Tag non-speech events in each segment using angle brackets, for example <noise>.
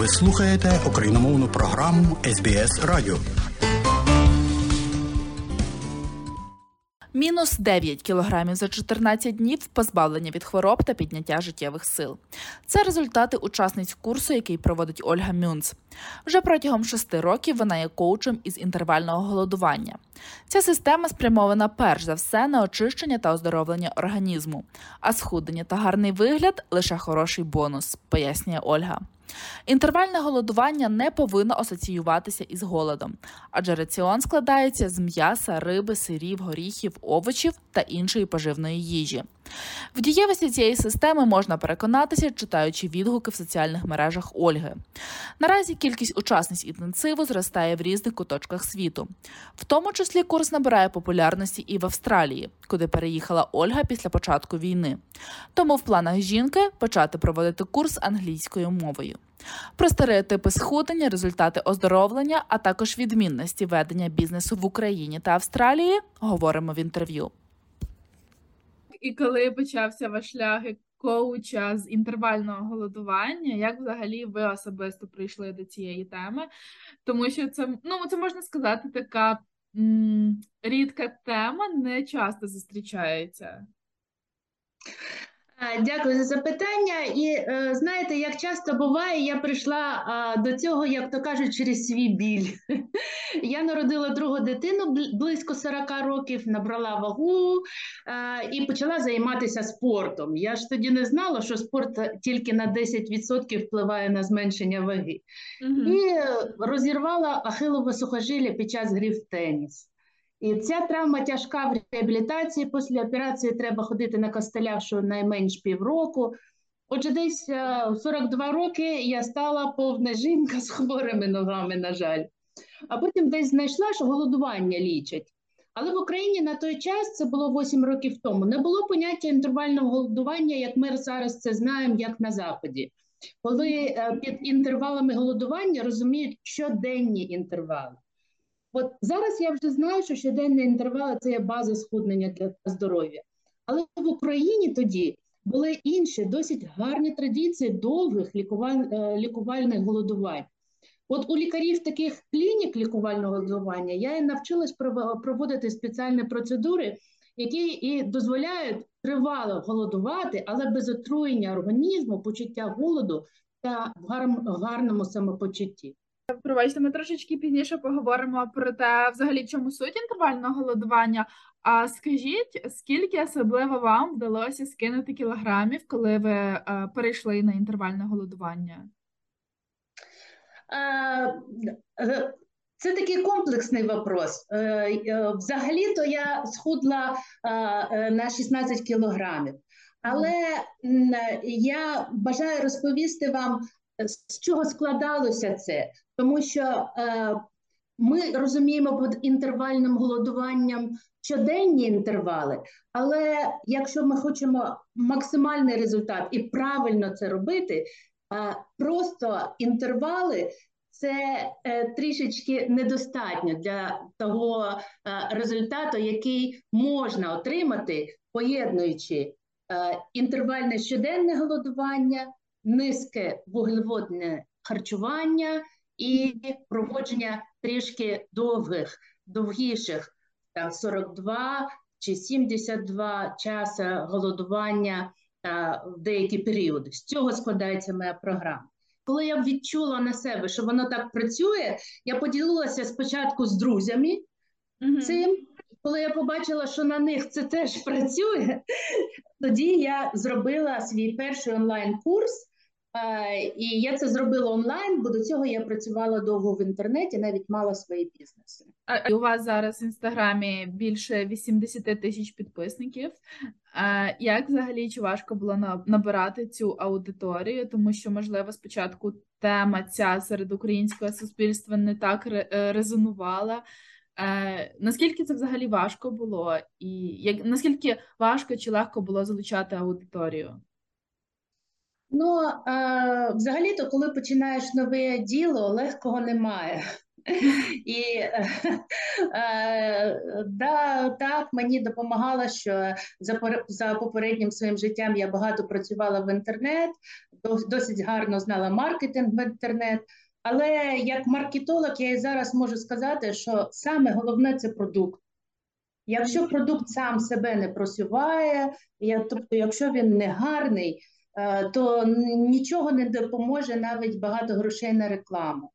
Ви слухаєте україномовну програму СБС Радіо. Мінус 9 кілограмів за 14 днів позбавлення від хвороб та підняття життєвих сил. Це результати учасниць курсу, який проводить Ольга Мюнц. Вже протягом шести років вона є коучем із інтервального голодування. Ця система спрямована перш за все на очищення та оздоровлення організму, а схудення та гарний вигляд лише хороший бонус, пояснює Ольга. Інтервальне голодування не повинно асоціюватися із голодом, адже раціон складається з м'яса, риби, сирів, горіхів, овочів та іншої поживної їжі. В дієвості цієї системи можна переконатися, читаючи відгуки в соціальних мережах Ольги. Наразі кількість учасниць інтенсиву зростає в різних куточках світу, в тому числі курс набирає популярності і в Австралії, куди переїхала Ольга після початку війни. Тому в планах жінки почати проводити курс англійською мовою. Про стереотипи схудення, результати оздоровлення, а також відмінності ведення бізнесу в Україні та Австралії говоримо в інтерв'ю. І коли почався ваш шлях коуча з інтервального голодування, як взагалі ви особисто прийшли до цієї теми? Тому що це ну це можна сказати, така м- рідка тема, не часто зустрічається. Дякую за запитання. І е, знаєте, як часто буває, я прийшла до цього, як то кажуть, через свій біль. <laughs> Я народила другу дитину близько 40 років, набрала вагу і почала займатися спортом. Я ж тоді не знала, що спорт тільки на 10% впливає на зменшення ваги. Угу. І розірвала ахилове сухожилля під час грів в теніс. І ця травма тяжка в реабілітації. Після операції треба ходити на костелях щонайменш півроку. Отже, десь 42 е, роки я стала повна жінка з хворими ногами, на жаль. А потім десь знайшла, що голодування лічать. Але в Україні на той час, це було 8 років тому, не було поняття інтервального голодування, як ми зараз це знаємо, як на Заході. Коли е, під інтервалами голодування розуміють щоденні інтервали. От зараз я вже знаю, що щоденний інтервал це є база схуднення для здоров'я. Але в Україні тоді були інші досить гарні традиції довгих лікуваль... Е, лікувальних голодувань. От у лікарів таких клінік лікувального голодування я і навчилась проводити спеціальні процедури, які і дозволяють тривало голодувати, але без отруєння організму, почуття голоду та в гарному самопочутті. Пробачте, ми трошечки пізніше поговоримо про те, взагалі в чому суть інтервального голодування. А скажіть, скільки особливо вам вдалося скинути кілограмів, коли ви е, перейшли на інтервальне голодування? Е, е, це такий комплексний вопрос. Взагалі-то я схудла на 16 кілограмів, але я бажаю розповісти вам, з чого складалося це, тому що е, ми розуміємо під інтервальним голодуванням щоденні інтервали, але якщо ми хочемо максимальний результат і правильно це робити, е, просто інтервали. Це е, трішечки недостатньо для того е, результату, який можна отримати, поєднуючи е, інтервальне щоденне голодування, низьке вуглеводне харчування і проводження трішки довгих, довгіших, там 42 чи 72 часа голодування а, в деякі періоди. З цього складається моя програма. Коли я відчула на себе, що воно так працює, я поділилася спочатку з друзями mm цим. Коли я побачила, що на них це теж працює, <laughs> тоді я зробила свій перший онлайн-курс і я це зробила онлайн, бо до цього я працювала довго в інтернеті, навіть мала свої бізнеси. А у вас зараз в інстаграмі більше 80 тисяч підписників. Е, як взагалі чи важко було набирати цю аудиторію? Тому що, можливо, спочатку тема ця серед українського суспільства не так е, резонувала. Наскільки це взагалі важко було, і як наскільки важко чи легко було залучати аудиторію? Ну, е, взагалі-то, коли починаєш нове діло, легкого немає. І <laughs> е, да, так мені допомагало, що за за попереднім своїм життям я багато працювала в інтернет, досить гарно знала маркетинг в інтернет. Але як маркетолог, я і зараз можу сказати, що саме головне це продукт. Якщо продукт сам себе не просуває, тобто, якщо він не гарний, то нічого не допоможе навіть багато грошей на рекламу.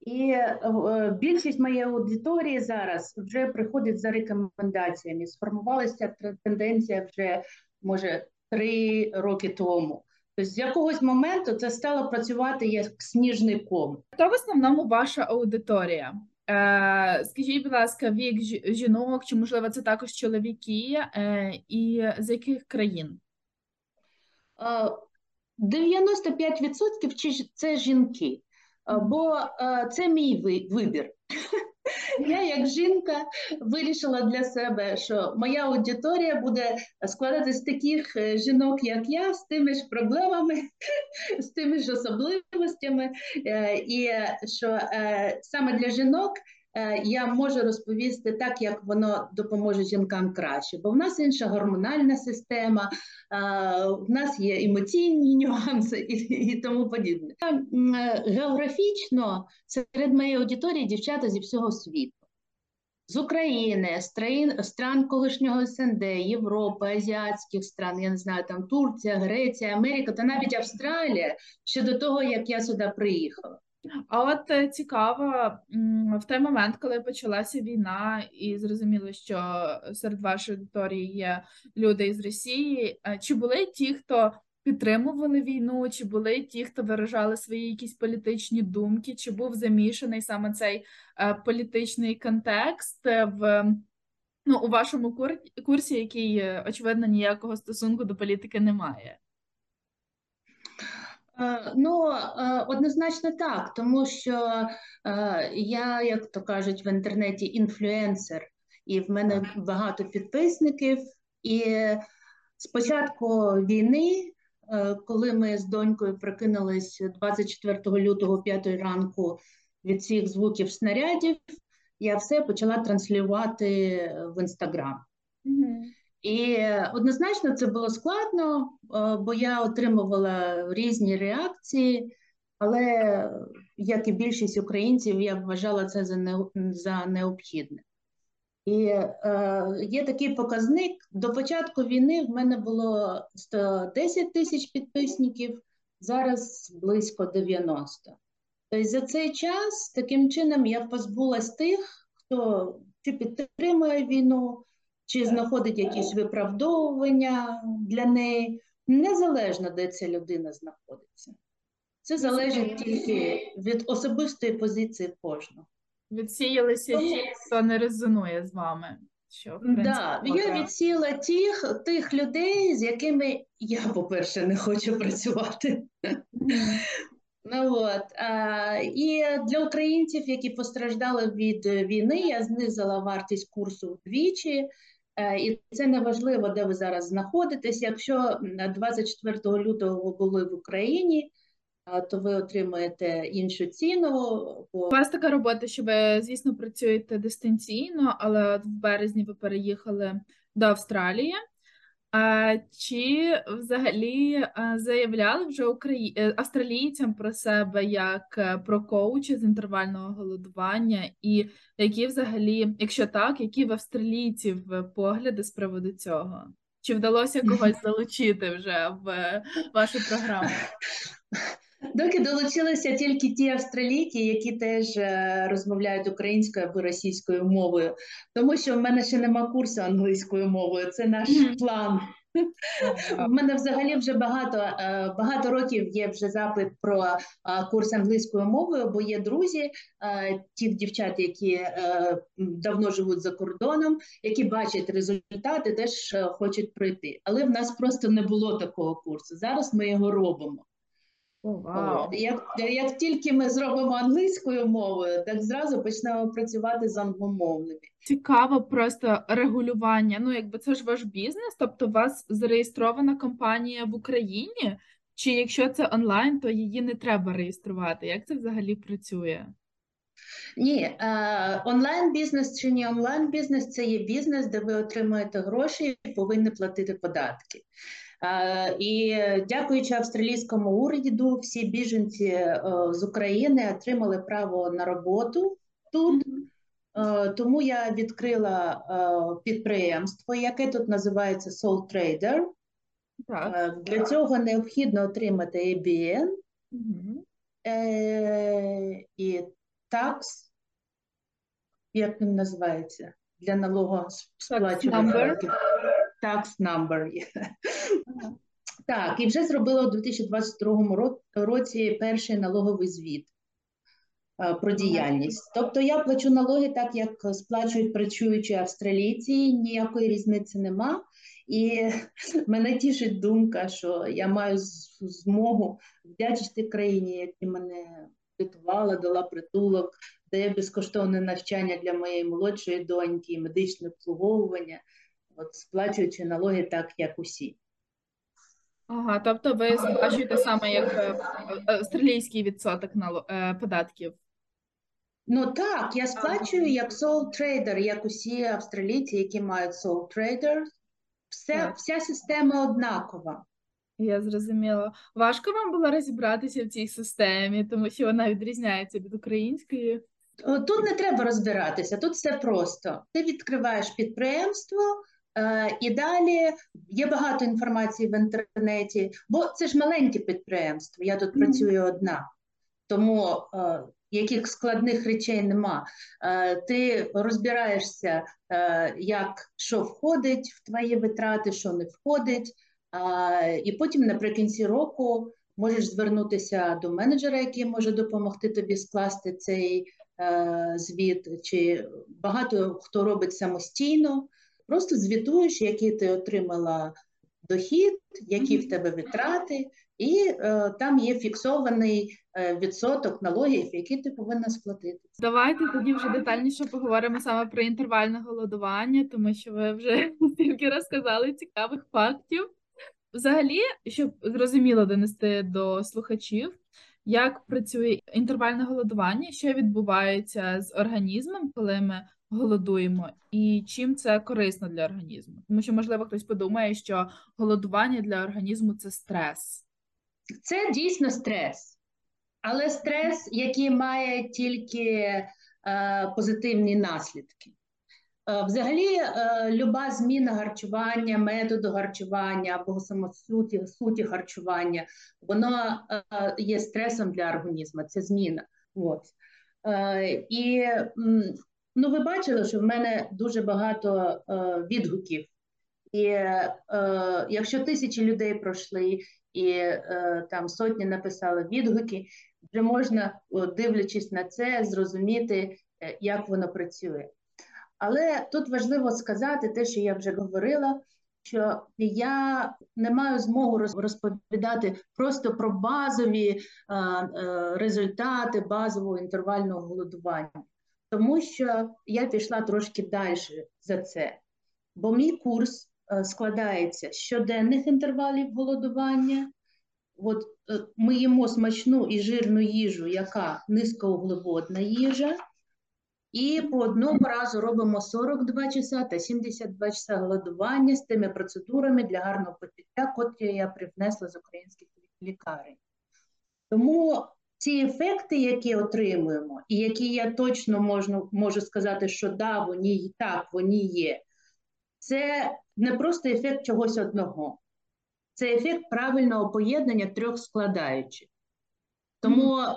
І е, більшість моєї аудиторії зараз вже приходить за рекомендаціями. Сформувалася тенденція вже може три роки тому. Тобто з якогось моменту це стало працювати як сніжний ком. Хто в основному ваша аудиторія? Е, Скажіть, будь ласка, вік жінок, чи можливо це також чоловіки, е, і з яких країн? 95% це жінки, бо це мій вибір. <laughs> Я, як жінка, вирішила для себе, що моя аудиторія буде складатися з таких е, жінок, як я, з тими ж проблемами, <laughs> з тими ж особливостями, е, і що е, саме для жінок. Я можу розповісти так, як воно допоможе жінкам краще, бо в нас інша гормональна система, в нас є емоційні <laughs> нюанси і і тому подібне. Географічно серед моєї аудиторії дівчата зі всього світу з України, з країн стран колишнього СНД, Європи, азіатських стран, я не знаю, там Турція, Греція, Америка та навіть Австралія ще до того, як я сюди приїхала. А от е, цікаво, в той момент, коли почалася війна, і зрозуміло, що серед вашої аудиторії є люди із Росії, е, чи були ті, хто підтримували війну, чи були ті, хто виражали свої якісь політичні думки, чи був замішаний саме цей е, політичний контекст в ну, у вашому курсі, який, очевидно, ніякого стосунку до політики не має? Е, ну, однозначно так, тому що я, як то кажуть, в інтернеті інфлюенсер, і в мене багато підписників. І з початку війни Е, коли ми з донькою прокинулись 24 лютого 5 ранку від всіх звуків снарядів, я все почала транслювати в інстаграм. Mm-hmm. І однозначно це було складно, е, бо я отримувала різні реакції, але як і більшість українців, я вважала це за необхідне. І е, є такий показник. До початку війни в мене було 110 тисяч підписників, зараз близько 90. Тобто за цей час таким чином я позбулась тих, хто чи підтримує війну, чи знаходить якісь виправдовування для неї, незалежно де ця людина знаходиться. Це залежить тільки від особистої позиції кожного. Відсіялися ті, хто не резонує з вами. Що, в принципі, да, Я відсіяла тих тих людей, з якими я, по-перше, не хочу працювати. Ну, от. А, І для українців, які постраждали від війни, я знизила вартість курсу вдвічі. Е, і це не важливо, де ви зараз знаходитесь. Якщо 24 лютого ви були в Україні, то ви отримуєте іншу ціну. У вас така робота, що ви, звісно, працюєте дистанційно, але в березні ви переїхали до Австралії. А Чи взагалі заявляли вже Украї... Е, австралійцям про себе як е, про коучі з інтервального голодування, і які взагалі, якщо так, які в австралійців погляди з приводу цього? Чи вдалося когось залучити вже в вашу програму? <laughs> Доки долучилися тільки ті австралійки, які теж е, розмовляють українською або російською мовою, тому що в мене ще нема курсу англійською мовою. Це наш план. У мене взагалі вже багато е, багато років є вже запит про е, курс англійською мовою, бо є друзі, ті дівчат, які давно живуть за кордоном, які бачать результати, теж хочуть пройти. Але в нас просто не було такого курсу. Зараз ми його робимо. Wow. Як як тільки ми зробимо англійською мовою, так зразу почнемо працювати з англомовними. Цікаво просто регулювання. Ну, якби це ж ваш бізнес, тобто у вас зареєстрована компанія в Україні, чи якщо це онлайн, то її не треба реєструвати? Як це взагалі працює? Ні, онлайн бізнес чи не онлайн бізнес це є бізнес, де ви отримуєте гроші і повинні платити податки. І дякуючи австралійському уряду, всі біженці е, з України отримали право на роботу тут. Е, тому я відкрила е, підприємство, яке тут називається Soul Trader. Так. Для цього необхідно отримати ABN угу. і такс, як він називається, для налогосплачувачів. Tax number. Так, і вже зробила у 2022 році перший налоговий звіт е, про діяльність. Тобто я плачу налоги так, як сплачують працюючі австралійці, ніякої різниці нема. І <laughs> мене тішить думка, що я маю змогу вдячити країні, яка мене готувала, дала притулок, дає безкоштовне навчання для моєї молодшої доньки, медичне обслуговування от сплачуючи налоги так, як усі. Ага, тобто ви сплачуєте саме як е, австралійський відсоток е, податків? Ну так, я сплачую як soul trader, як усі австралійці, які мають soul trader. Все, Вся система однакова. Я зрозуміла. Важко вам було розібратися в цій системі, тому що вона відрізняється від української. Тут не треба розбиратися, тут все просто. Ти відкриваєш підприємство, Е, і далі є багато інформації в інтернеті, бо це ж маленьке підприємство. Я тут працюю одна, тому е, яких складних речей нема. Е, ти розбираєшся, е, як що входить в твої витрати, що не входить, е, і потім наприкінці року можеш звернутися до менеджера, який може допомогти тобі скласти цей е, звіт. Чи багато хто робить самостійно. Просто звітуєш, який ти отримала дохід, які в тебе витрати, і е, там є фіксований е, відсоток налогів, які ти повинна сплатити. Давайте тоді вже детальніше поговоримо саме про інтервальне голодування, тому що ви вже <laughs> стільки розказали цікавих фактів. Взагалі, щоб зрозуміло донести до слухачів, як працює інтервальне голодування, що відбувається з організмом, коли ми голодуємо, і чим це корисно для організму? Тому що, можливо, хтось подумає, що голодування для організму це стрес. Це дійсно стрес, але стрес, який має тільки е, позитивні наслідки. Е, взагалі, е, люба зміна харчування, методу харчування або самосуті суті харчування, воно е, є стресом для організму, це зміна. От. Е, і Ну, ви бачили, що в мене дуже багато е, відгуків. І е, якщо тисячі людей пройшли і е, там сотні написали відгуки, вже можна, дивлячись на це, зрозуміти, е, як воно працює. Але тут важливо сказати те, що я вже говорила, що я не маю змогу розповідати просто про базові е, е, результати базового інтервального голодування тому що я пішла трошки далі за це. Бо мій курс е, складається з щоденних інтервалів голодування. От е, Ми їмо смачну і жирну їжу, яка низькоуглеводна їжа. І по одному разу робимо 42 часа та 72 часа голодування з тими процедурами для гарного почуття, котрі я привнесла з українських лікарень. Тому ці ефекти, які отримуємо, і які я точно можу, можу сказати, що да, вони так, вони є, це не просто ефект чогось одного, це ефект правильного поєднання трьох складаючих. Тому е,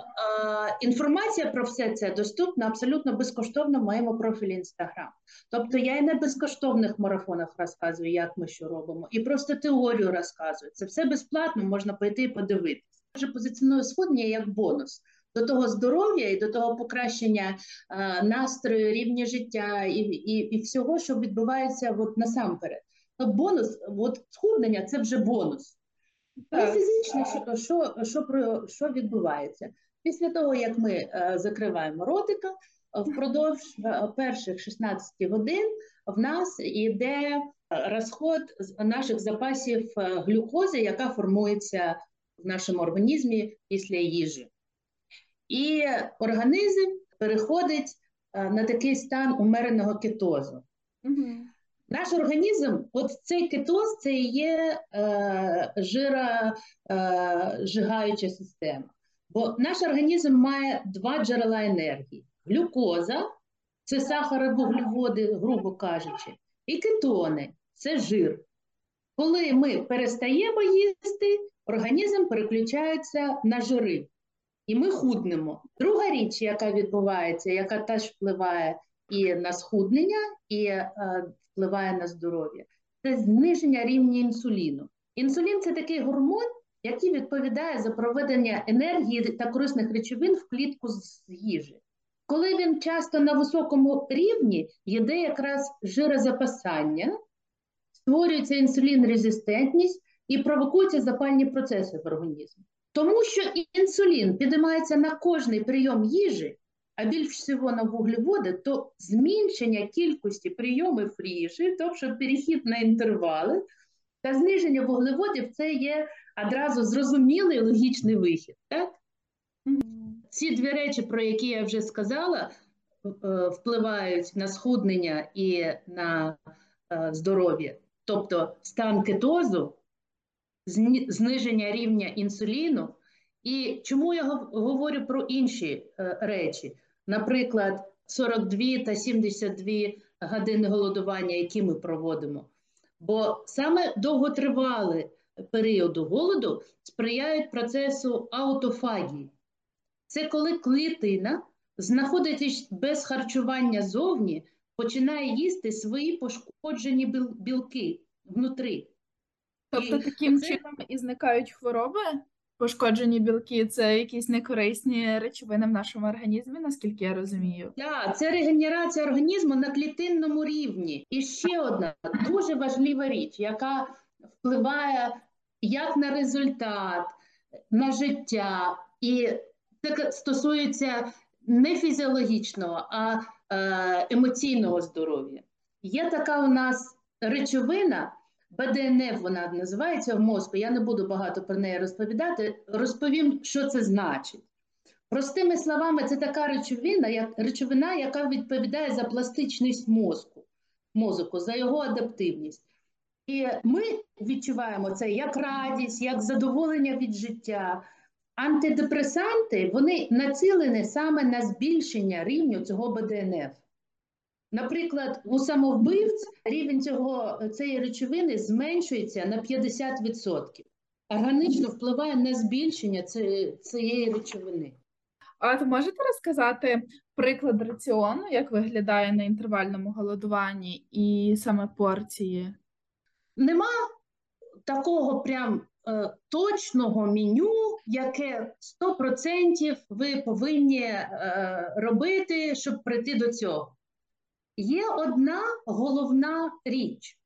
інформація про все це доступна абсолютно безкоштовно в моєму профілі Інстаграм. Тобто я і на безкоштовних марафонах розказую, як ми що робимо, і просто теорію розказую. Це все безплатно, можна пойти і подивитися вже позиціонує сходення як бонус до того здоров'я і до того покращення а, настрою, рівня життя і і, і всього, що відбувається от насамперед. То бонус, от схуднення це вже бонус. А фізично, що що, що, про, що відбувається? Після того, як ми а, закриваємо ротика, впродовж перших 16 годин в нас іде розход наших запасів глюкози, яка формується в нашому організмі після їжі. І організм переходить на такий стан умереного кетозу. Угу. Наш організм, от цей кетоз, це і є е, жирожигаюча е, система. Бо наш організм має два джерела енергії: глюкоза це сахаровуглеводи, грубо кажучи, і кетони це жир. Коли ми перестаємо їсти, організм переключається на жири, і ми худнемо. Друга річ, яка відбувається, яка теж впливає і на схуднення, і е, впливає на здоров'я, це зниження рівня інсуліну. Інсулін це такий гормон, який відповідає за проведення енергії та корисних речовин в клітку з їжі. Коли він часто на високому рівні йде якраз жирозапасання, створюється інсулін-резистентність і провокуються запальні процеси в організмі. Тому що інсулін піднімається на кожний прийом їжі, а більш всього на вуглеводи, то зменшення кількості прийомів їжі, тобто перехід на інтервали та зниження вуглеводів це є одразу зрозумілий логічний вихід. Так? Ці дві речі, про які я вже сказала, е, впливають на схуднення і на е, здоров'я, тобто стан кетозу, зниження рівня інсуліну. І чому я говорю про інші е, речі? Наприклад, 42 та 72 години голодування, які ми проводимо. Бо саме довготривалі періоди голоду сприяють процесу аутофагії. Це коли клітина, знаходячись без харчування зовні, починає їсти свої пошкоджені білки внутрі. Тобто таким це... чином і зникають хвороби? Пошкоджені білки це якісь некорисні речовини в нашому організмі, наскільки я розумію. Так, це регенерація організму на клітинному рівні. І ще одна дуже важлива річ, яка впливає як на результат, на життя, і це стосується не фізіологічного, а е, емоційного здоров'я. Є така у нас речовина. БДНФ вона називається в мозку. Я не буду багато про неї розповідати. Розповім, що це значить. Простими словами, це така речовина, як речовина, яка відповідає за пластичність мозку, мозку, за його адаптивність. І ми відчуваємо це як радість, як задоволення від життя. Антидепресанти вони націлені саме на збільшення рівню цього БДНФ. Наприклад, у самовбивць рівень цього, цієї речовини зменшується на 50%. Органічно впливає на збільшення цієї речовини. А то можете розказати приклад раціону, як виглядає на інтервальному голодуванні і саме порції? Нема такого прям е, точного меню, яке 100% ви повинні е, робити, щоб прийти до цього. Є одна головна річ.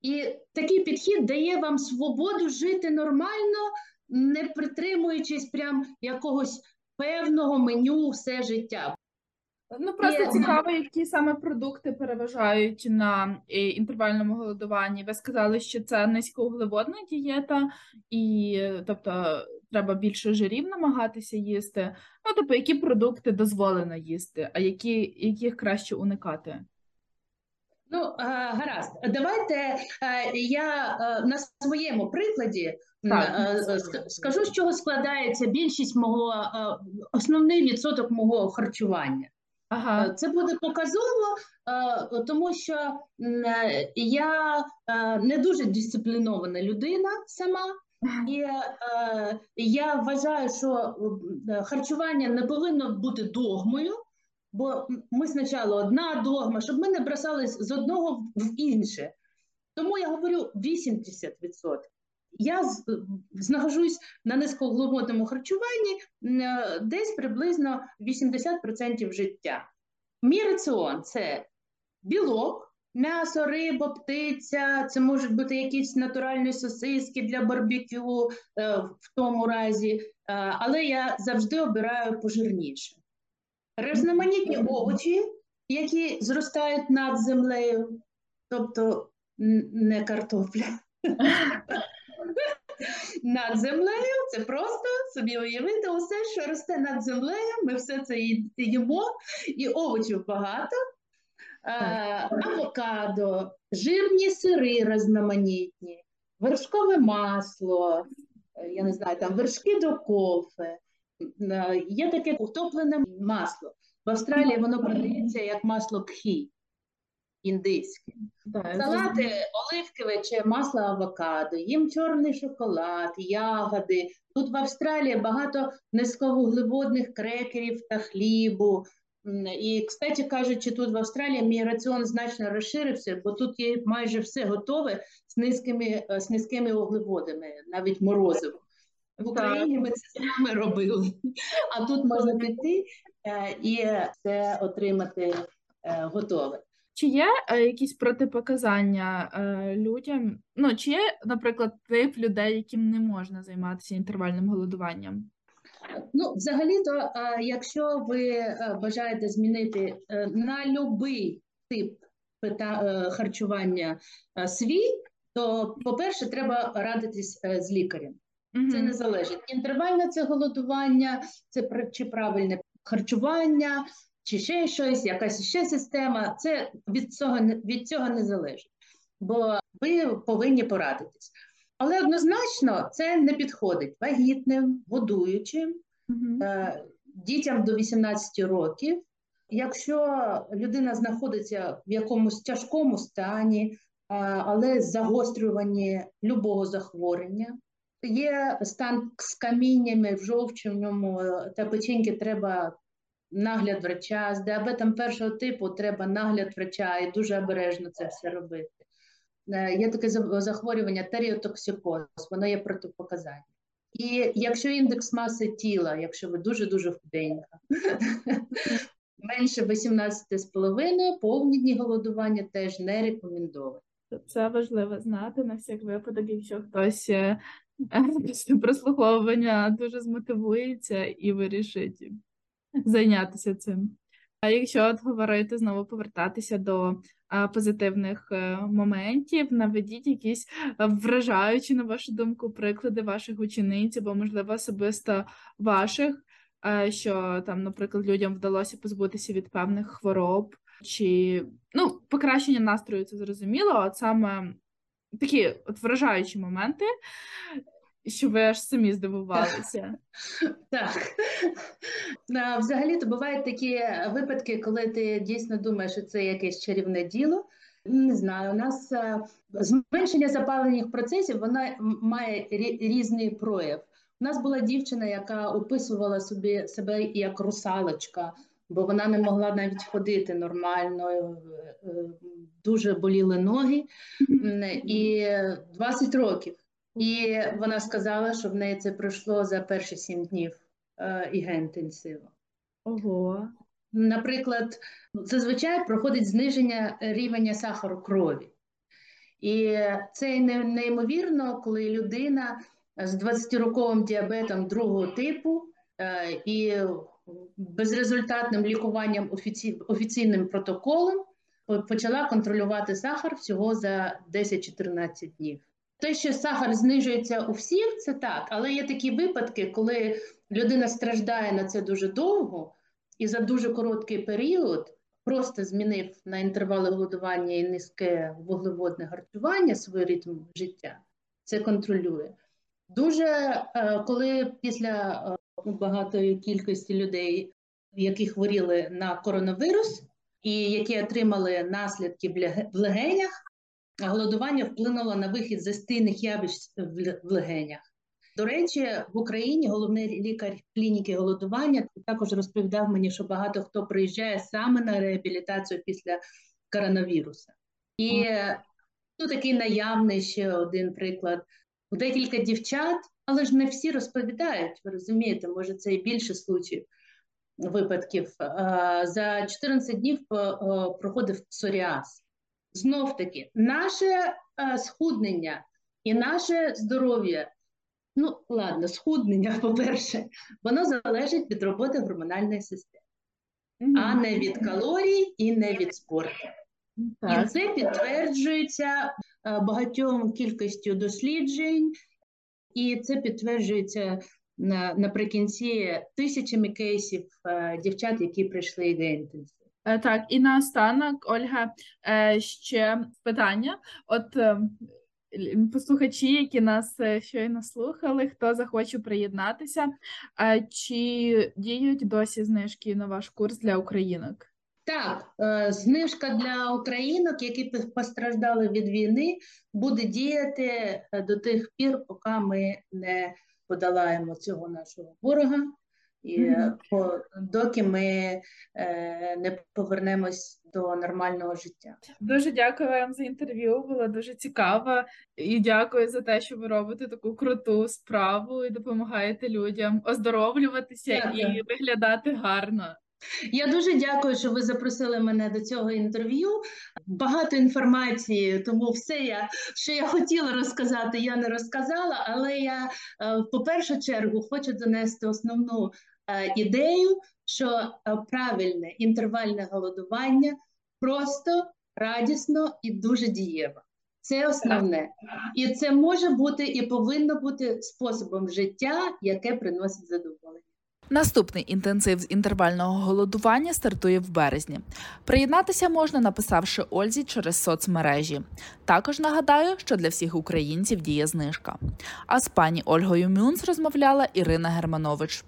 І такий підхід дає вам свободу жити нормально, не притримуючись прям якогось певного меню все життя. Ну просто і... цікаво, які саме продукти переважають на е, інтервальному голодуванні. Ви сказали, що це низькоуглеводна дієта, і тобто треба більше жирів намагатися їсти. Ну, тобто, які продукти дозволено їсти, а які, яких краще уникати? Ну, гаразд, давайте я на своєму прикладі так. скажу, з чого складається більшість мого основний відсоток мого харчування. Ага. Це буде показово, тому що я не дуже дисциплінована людина сама. І е, я вважаю, що харчування не повинно бути догмою, бо ми спочатку одна догма, щоб ми не бросались з одного в інше. Тому я говорю 80%. Я знаходжусь на низькоглибокому харчуванні десь приблизно 80% життя. Мій раціон це білок. М'ясо, риба, птиця, це можуть бути якісь натуральні сосиски для барбекю е, в тому разі, е, але я завжди обираю пожирніше. Різноманітні овочі, які зростають над землею, тобто не картопля. <laughs> над землею. Це просто собі уявити усе, що росте над землею. Ми все це їмо, і овочів багато. Авокадо, жирні сири різноманітні, вершкове масло, е, я не знаю, там вершки до кофе, є таке утоплене масло. В Австралії воно продається як масло кхі індийське. Салати оливкове чи масло авокадо, їм чорний шоколад, ягоди. Тут в Австралії багато низьковуглеводних крекерів та хлібу. І, кстати кажучи, тут в Австралії мій раціон значно розширився, бо тут є майже все готове з низькими з низькими вуглеводами, навіть морозиво. В Україні ми це саме робили, а тут можна піти е, і це отримати е, готове. Чи є е, якісь протипоказання е, людям? Ну, чи є, наприклад, тип людей, яким не можна займатися інтервальним голодуванням? Ну, взагалі-то, якщо ви бажаєте змінити е, на будь-який тип е, харчування е, свій, то, по-перше, треба радитись з лікарем. Це не залежить. Інтервальне це голодування, це чи правильне харчування, чи ще щось, якась ще система. Це від цього від цього не залежить, бо ви повинні порадитись. Але однозначно це не підходить вагітним, годуючим, е, дітям до 18 років. Якщо людина знаходиться в якомусь тяжкому стані, е, але загострюванні любого захворювання, є стан з каміннями в жовчному та печінки треба нагляд врача, з діабетом першого типу треба нагляд врача і дуже обережно це все робити. Е, є таке захворювання теріотоксикоз, воно є протипоказання. І якщо індекс маси тіла, якщо ви дуже-дуже худенька, <laughs> менше 18,5, повні дні голодування теж не рекомендовані. Це важливо знати на всяк випадок, якщо хтось е, <laughs> після прослуховування дуже змотивується і вирішить зайнятися цим. А якщо от говорити знову повертатися до позитивних е, моментів, наведіть якісь вражаючі, на вашу думку, приклади ваших учениць, або, можливо, особисто ваших, що там, наприклад, людям вдалося позбутися від певних хвороб, чи ну, покращення настрою, це зрозуміло, от саме такі от вражаючі моменти, що ви аж самі здивувалися. <laughs> Так. Взагалі-то бувають такі випадки, коли ти дійсно думаєш, що це якесь чарівне діло. Не знаю, у нас е, зменшення запалених процесів воно має різний прояв. У нас була дівчина, яка описувала собі себе як русалочка, бо вона не могла навіть ходити нормально, е, е, дуже боліли ноги. І 20 років. І вона сказала, що в неї це пройшло за перші сім днів е, ігентенсиву. Ого. Наприклад, зазвичай проходить зниження рівня сахару крові. І це неймовірно, коли людина з 20-роковим діабетом другого типу е, і безрезультатним лікуванням офіці... офіційним протоколом почала контролювати сахар всього за 10-14 днів. Те, що сахар знижується у всіх, це так, але є такі випадки, коли людина страждає на це дуже довго і за дуже короткий період просто змінив на інтервали голодування і низьке вуглеводне харчування свій ритм життя, це контролює. Дуже е, коли після е, багатої кількості людей, які хворіли на коронавірус, і які отримали наслідки в легенях, голодування вплинуло на вихід застійних явищ в легенях. До речі, в Україні головний лікар клініки голодування також розповідав мені, що багато хто приїжджає саме на реабілітацію після коронавіруса. І тут такий наявний ще один приклад. Декілька дівчат, але ж не всі розповідають, ви розумієте, може це і більше случаїв випадків. За 14 днів проходив псоріаз. Знов таки, наше е, схуднення і наше здоров'я, ну, ладно, схуднення, <laughs> по-перше, воно залежить від роботи гормональної системи, mm-hmm. а не від калорій і не від спорту. Так. І це підтверджується е, багатьом кількістю досліджень, і це підтверджується наприкінці тисячами кейсів дівчат, які прийшли до інтенсив. Так, і наостанок, Ольга, ще питання. От послухачі, які нас е, щойно слухали, хто захоче приєднатися, чи діють досі знижки на ваш курс для українок? Так, е, знижка для українок, які постраждали від війни, буде діяти е, до тих пір, поки ми не подолаємо цього нашого ворога. І mm-hmm. по, доки ми е, не повернемось до нормального життя. Дуже дякую вам за інтерв'ю. Було дуже цікаво і дякую за те, що ви робите таку круту справу і допомагаєте людям оздоровлюватися дякую. і виглядати гарно. Я дуже дякую, що ви запросили мене до цього інтерв'ю. Багато інформації, тому все, я, що я хотіла розказати, я не розказала. Але я е, по першу чергу хочу донести основну е, ідею, що е, правильне інтервальне голодування просто радісно і дуже дієво. Це основне, і це може бути і повинно бути способом життя, яке приносить задоволення. Наступний інтенсив з інтервального голодування стартує в березні. Приєднатися можна, написавши Ользі через соцмережі. Також нагадаю, що для всіх українців діє знижка. А з пані Ольгою Мюнц розмовляла Ірина Германович.